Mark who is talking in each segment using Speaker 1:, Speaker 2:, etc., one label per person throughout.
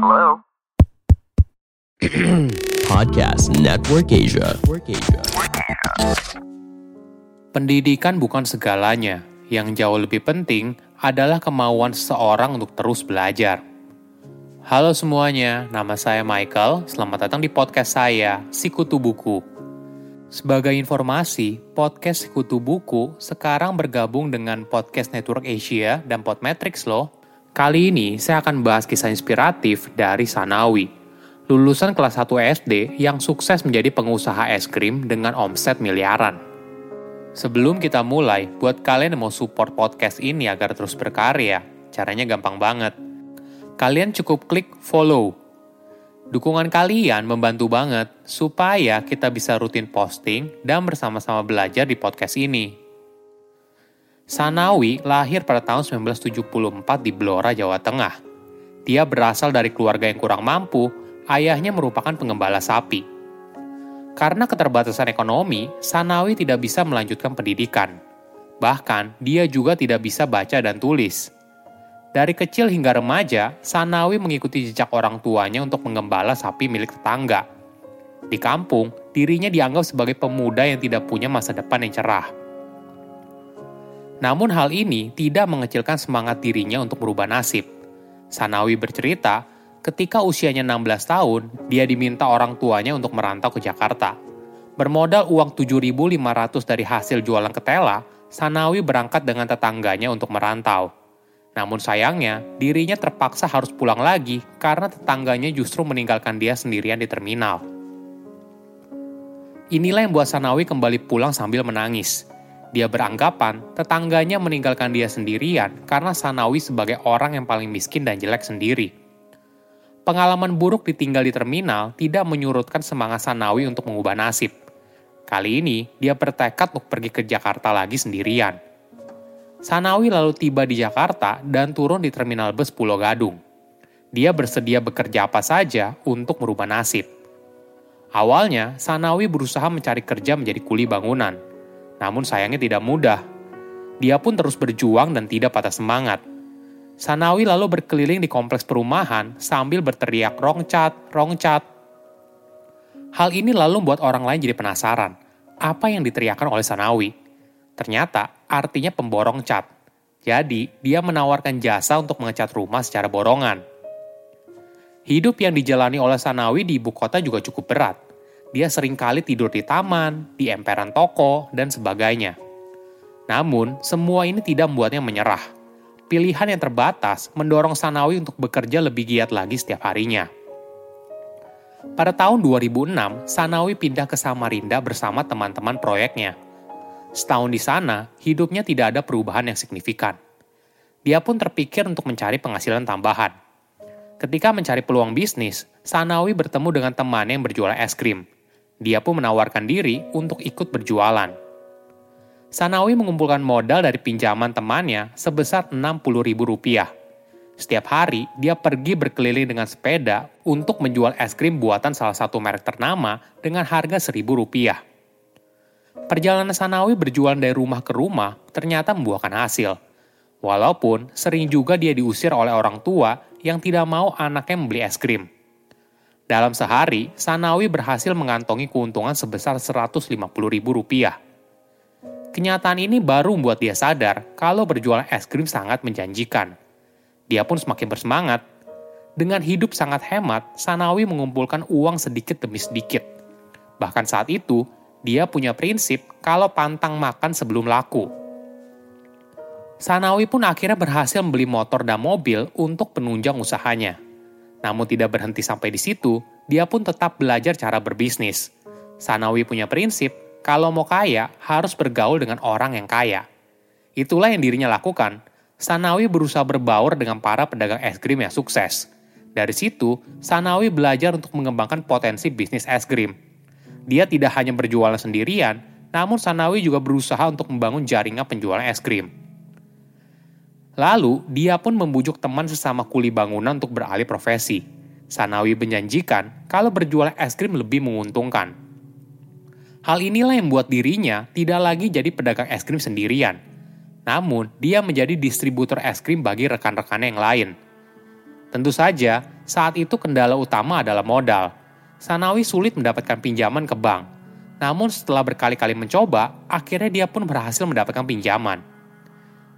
Speaker 1: Hello?
Speaker 2: Podcast Network Asia.
Speaker 3: Pendidikan bukan segalanya. Yang jauh lebih penting adalah kemauan seseorang untuk terus belajar. Halo semuanya, nama saya Michael. Selamat datang di podcast saya, Sikutu Buku. Sebagai informasi, podcast Sikutu Buku sekarang bergabung dengan Podcast Network Asia dan Podmetrics loh. Kali ini saya akan bahas kisah inspiratif dari Sanawi, lulusan kelas 1 SD yang sukses menjadi pengusaha es krim dengan omset miliaran. Sebelum kita mulai, buat kalian yang mau support podcast ini agar terus berkarya, caranya gampang banget. Kalian cukup klik follow. Dukungan kalian membantu banget supaya kita bisa rutin posting dan bersama-sama belajar di podcast ini. Sanawi lahir pada tahun 1974 di Blora, Jawa Tengah. Dia berasal dari keluarga yang kurang mampu, ayahnya merupakan pengembala sapi. Karena keterbatasan ekonomi, Sanawi tidak bisa melanjutkan pendidikan. Bahkan, dia juga tidak bisa baca dan tulis. Dari kecil hingga remaja, Sanawi mengikuti jejak orang tuanya untuk mengembala sapi milik tetangga. Di kampung, dirinya dianggap sebagai pemuda yang tidak punya masa depan yang cerah. Namun hal ini tidak mengecilkan semangat dirinya untuk merubah nasib. Sanawi bercerita Ketika usianya 16 tahun, dia diminta orang tuanya untuk merantau ke Jakarta. Bermodal uang 7.500 dari hasil jualan ketela, Sanawi berangkat dengan tetangganya untuk merantau. Namun sayangnya, dirinya terpaksa harus pulang lagi karena tetangganya justru meninggalkan dia sendirian di terminal. Inilah yang buat Sanawi kembali pulang sambil menangis. Dia beranggapan tetangganya meninggalkan dia sendirian karena Sanawi sebagai orang yang paling miskin dan jelek sendiri. Pengalaman buruk ditinggal di terminal tidak menyurutkan semangat Sanawi untuk mengubah nasib. Kali ini, dia bertekad untuk pergi ke Jakarta lagi sendirian. Sanawi lalu tiba di Jakarta dan turun di terminal bus Pulau Gadung. Dia bersedia bekerja apa saja untuk merubah nasib. Awalnya, Sanawi berusaha mencari kerja menjadi kuli bangunan. Namun sayangnya tidak mudah. Dia pun terus berjuang dan tidak patah semangat. Sanawi lalu berkeliling di kompleks perumahan sambil berteriak rongcat, rongcat. Hal ini lalu membuat orang lain jadi penasaran, apa yang diteriakkan oleh Sanawi. Ternyata artinya pemborong cat. Jadi, dia menawarkan jasa untuk mengecat rumah secara borongan. Hidup yang dijalani oleh Sanawi di ibu kota juga cukup berat. Dia sering kali tidur di taman, di emperan toko, dan sebagainya. Namun, semua ini tidak membuatnya menyerah pilihan yang terbatas mendorong Sanawi untuk bekerja lebih giat lagi setiap harinya. Pada tahun 2006, Sanawi pindah ke Samarinda bersama teman-teman proyeknya. Setahun di sana, hidupnya tidak ada perubahan yang signifikan. Dia pun terpikir untuk mencari penghasilan tambahan. Ketika mencari peluang bisnis, Sanawi bertemu dengan temannya yang berjualan es krim. Dia pun menawarkan diri untuk ikut berjualan. Sanawi mengumpulkan modal dari pinjaman temannya sebesar Rp60.000. Setiap hari, dia pergi berkeliling dengan sepeda untuk menjual es krim buatan salah satu merek ternama dengan harga Rp1.000. Perjalanan Sanawi berjualan dari rumah ke rumah ternyata membuahkan hasil. Walaupun sering juga dia diusir oleh orang tua yang tidak mau anaknya membeli es krim. Dalam sehari, Sanawi berhasil mengantongi keuntungan sebesar Rp150.000. Kenyataan ini baru membuat dia sadar kalau berjualan es krim sangat menjanjikan. Dia pun semakin bersemangat. Dengan hidup sangat hemat, Sanawi mengumpulkan uang sedikit demi sedikit. Bahkan saat itu, dia punya prinsip kalau pantang makan sebelum laku. Sanawi pun akhirnya berhasil membeli motor dan mobil untuk penunjang usahanya. Namun tidak berhenti sampai di situ, dia pun tetap belajar cara berbisnis. Sanawi punya prinsip kalau mau kaya, harus bergaul dengan orang yang kaya. Itulah yang dirinya lakukan. Sanawi berusaha berbaur dengan para pedagang es krim yang sukses. Dari situ, Sanawi belajar untuk mengembangkan potensi bisnis es krim. Dia tidak hanya berjualan sendirian, namun Sanawi juga berusaha untuk membangun jaringan penjualan es krim. Lalu, dia pun membujuk teman sesama kuli bangunan untuk beralih profesi. Sanawi menjanjikan kalau berjualan es krim lebih menguntungkan. Hal inilah yang membuat dirinya tidak lagi jadi pedagang es krim sendirian. Namun, dia menjadi distributor es krim bagi rekan-rekannya yang lain. Tentu saja, Saat itu kendala utama adalah modal. Sanawi sulit mendapatkan pinjaman ke bank. Namun setelah berkali-kali mencoba, akhirnya dia pun berhasil mendapatkan pinjaman.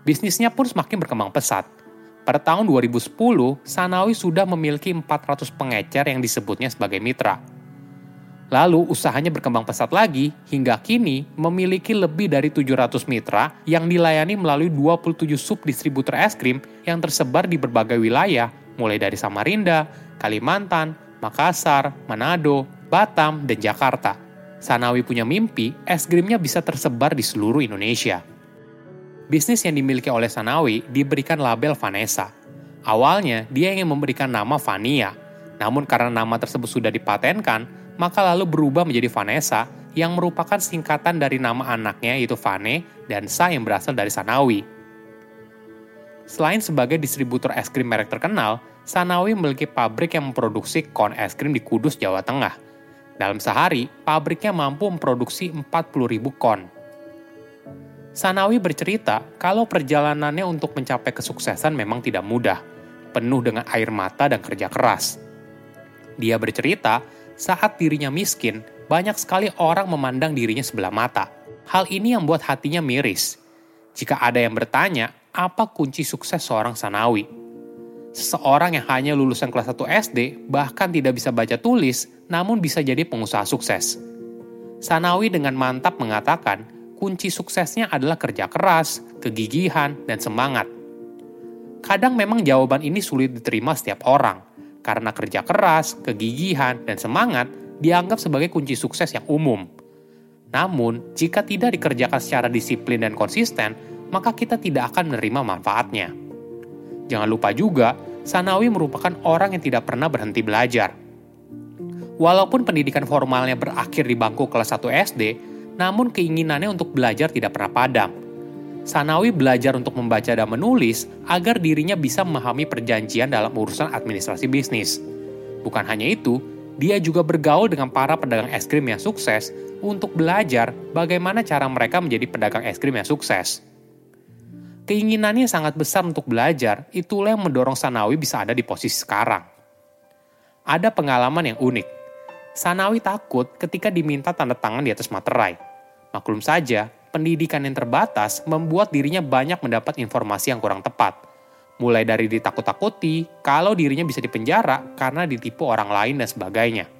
Speaker 3: Bisnisnya pun semakin berkembang pesat. Pada tahun 2010, Sanawi sudah memiliki 400 pengecer yang disebutnya sebagai mitra. Lalu usahanya berkembang pesat lagi hingga kini memiliki lebih dari 700 mitra yang dilayani melalui 27 sub distributor es krim yang tersebar di berbagai wilayah mulai dari Samarinda, Kalimantan, Makassar, Manado, Batam, dan Jakarta. Sanawi punya mimpi es krimnya bisa tersebar di seluruh Indonesia. Bisnis yang dimiliki oleh Sanawi diberikan label Vanessa. Awalnya dia ingin memberikan nama Vania, namun karena nama tersebut sudah dipatenkan, maka lalu berubah menjadi Vanessa yang merupakan singkatan dari nama anaknya yaitu Vane dan Sa yang berasal dari Sanawi. Selain sebagai distributor es krim merek terkenal, Sanawi memiliki pabrik yang memproduksi kon es krim di Kudus, Jawa Tengah. Dalam sehari, pabriknya mampu memproduksi 40.000 kon. Sanawi bercerita kalau perjalanannya untuk mencapai kesuksesan memang tidak mudah, penuh dengan air mata dan kerja keras. Dia bercerita saat dirinya miskin, banyak sekali orang memandang dirinya sebelah mata. Hal ini yang membuat hatinya miris. Jika ada yang bertanya, apa kunci sukses seorang Sanawi? Seseorang yang hanya lulusan kelas 1 SD, bahkan tidak bisa baca tulis, namun bisa jadi pengusaha sukses. Sanawi dengan mantap mengatakan, kunci suksesnya adalah kerja keras, kegigihan, dan semangat. Kadang memang jawaban ini sulit diterima setiap orang, karena kerja keras, kegigihan, dan semangat dianggap sebagai kunci sukses yang umum. Namun, jika tidak dikerjakan secara disiplin dan konsisten, maka kita tidak akan menerima manfaatnya. Jangan lupa juga, Sanawi merupakan orang yang tidak pernah berhenti belajar. Walaupun pendidikan formalnya berakhir di bangku kelas 1 SD, namun keinginannya untuk belajar tidak pernah padam Sanawi belajar untuk membaca dan menulis agar dirinya bisa memahami perjanjian dalam urusan administrasi bisnis. Bukan hanya itu, dia juga bergaul dengan para pedagang es krim yang sukses untuk belajar bagaimana cara mereka menjadi pedagang es krim yang sukses. Keinginannya sangat besar untuk belajar, itulah yang mendorong Sanawi bisa ada di posisi sekarang. Ada pengalaman yang unik. Sanawi takut ketika diminta tanda tangan di atas materai. Maklum saja, pendidikan yang terbatas membuat dirinya banyak mendapat informasi yang kurang tepat. Mulai dari ditakut-takuti, kalau dirinya bisa dipenjara karena ditipu orang lain dan sebagainya.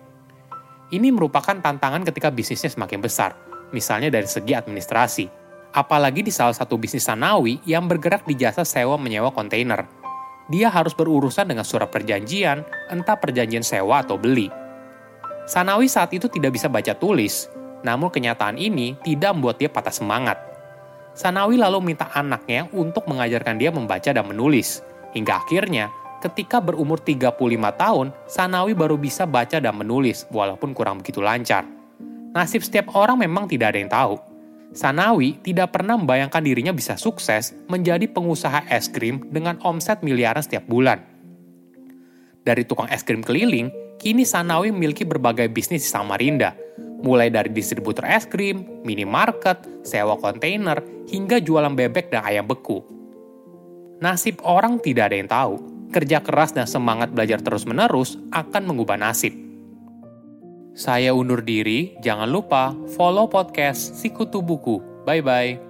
Speaker 3: Ini merupakan tantangan ketika bisnisnya semakin besar, misalnya dari segi administrasi. Apalagi di salah satu bisnis Sanawi yang bergerak di jasa sewa menyewa kontainer. Dia harus berurusan dengan surat perjanjian, entah perjanjian sewa atau beli. Sanawi saat itu tidak bisa baca tulis, namun kenyataan ini tidak membuat dia patah semangat. Sanawi lalu minta anaknya untuk mengajarkan dia membaca dan menulis. Hingga akhirnya, ketika berumur 35 tahun, Sanawi baru bisa baca dan menulis walaupun kurang begitu lancar. Nasib setiap orang memang tidak ada yang tahu. Sanawi tidak pernah membayangkan dirinya bisa sukses menjadi pengusaha es krim dengan omset miliaran setiap bulan. Dari tukang es krim keliling, kini Sanawi memiliki berbagai bisnis di Samarinda, mulai dari distributor es krim, minimarket, sewa kontainer, hingga jualan bebek dan ayam beku. Nasib orang tidak ada yang tahu. Kerja keras dan semangat belajar terus-menerus akan mengubah nasib. Saya undur diri, jangan lupa follow podcast Sikutu Buku. Bye-bye.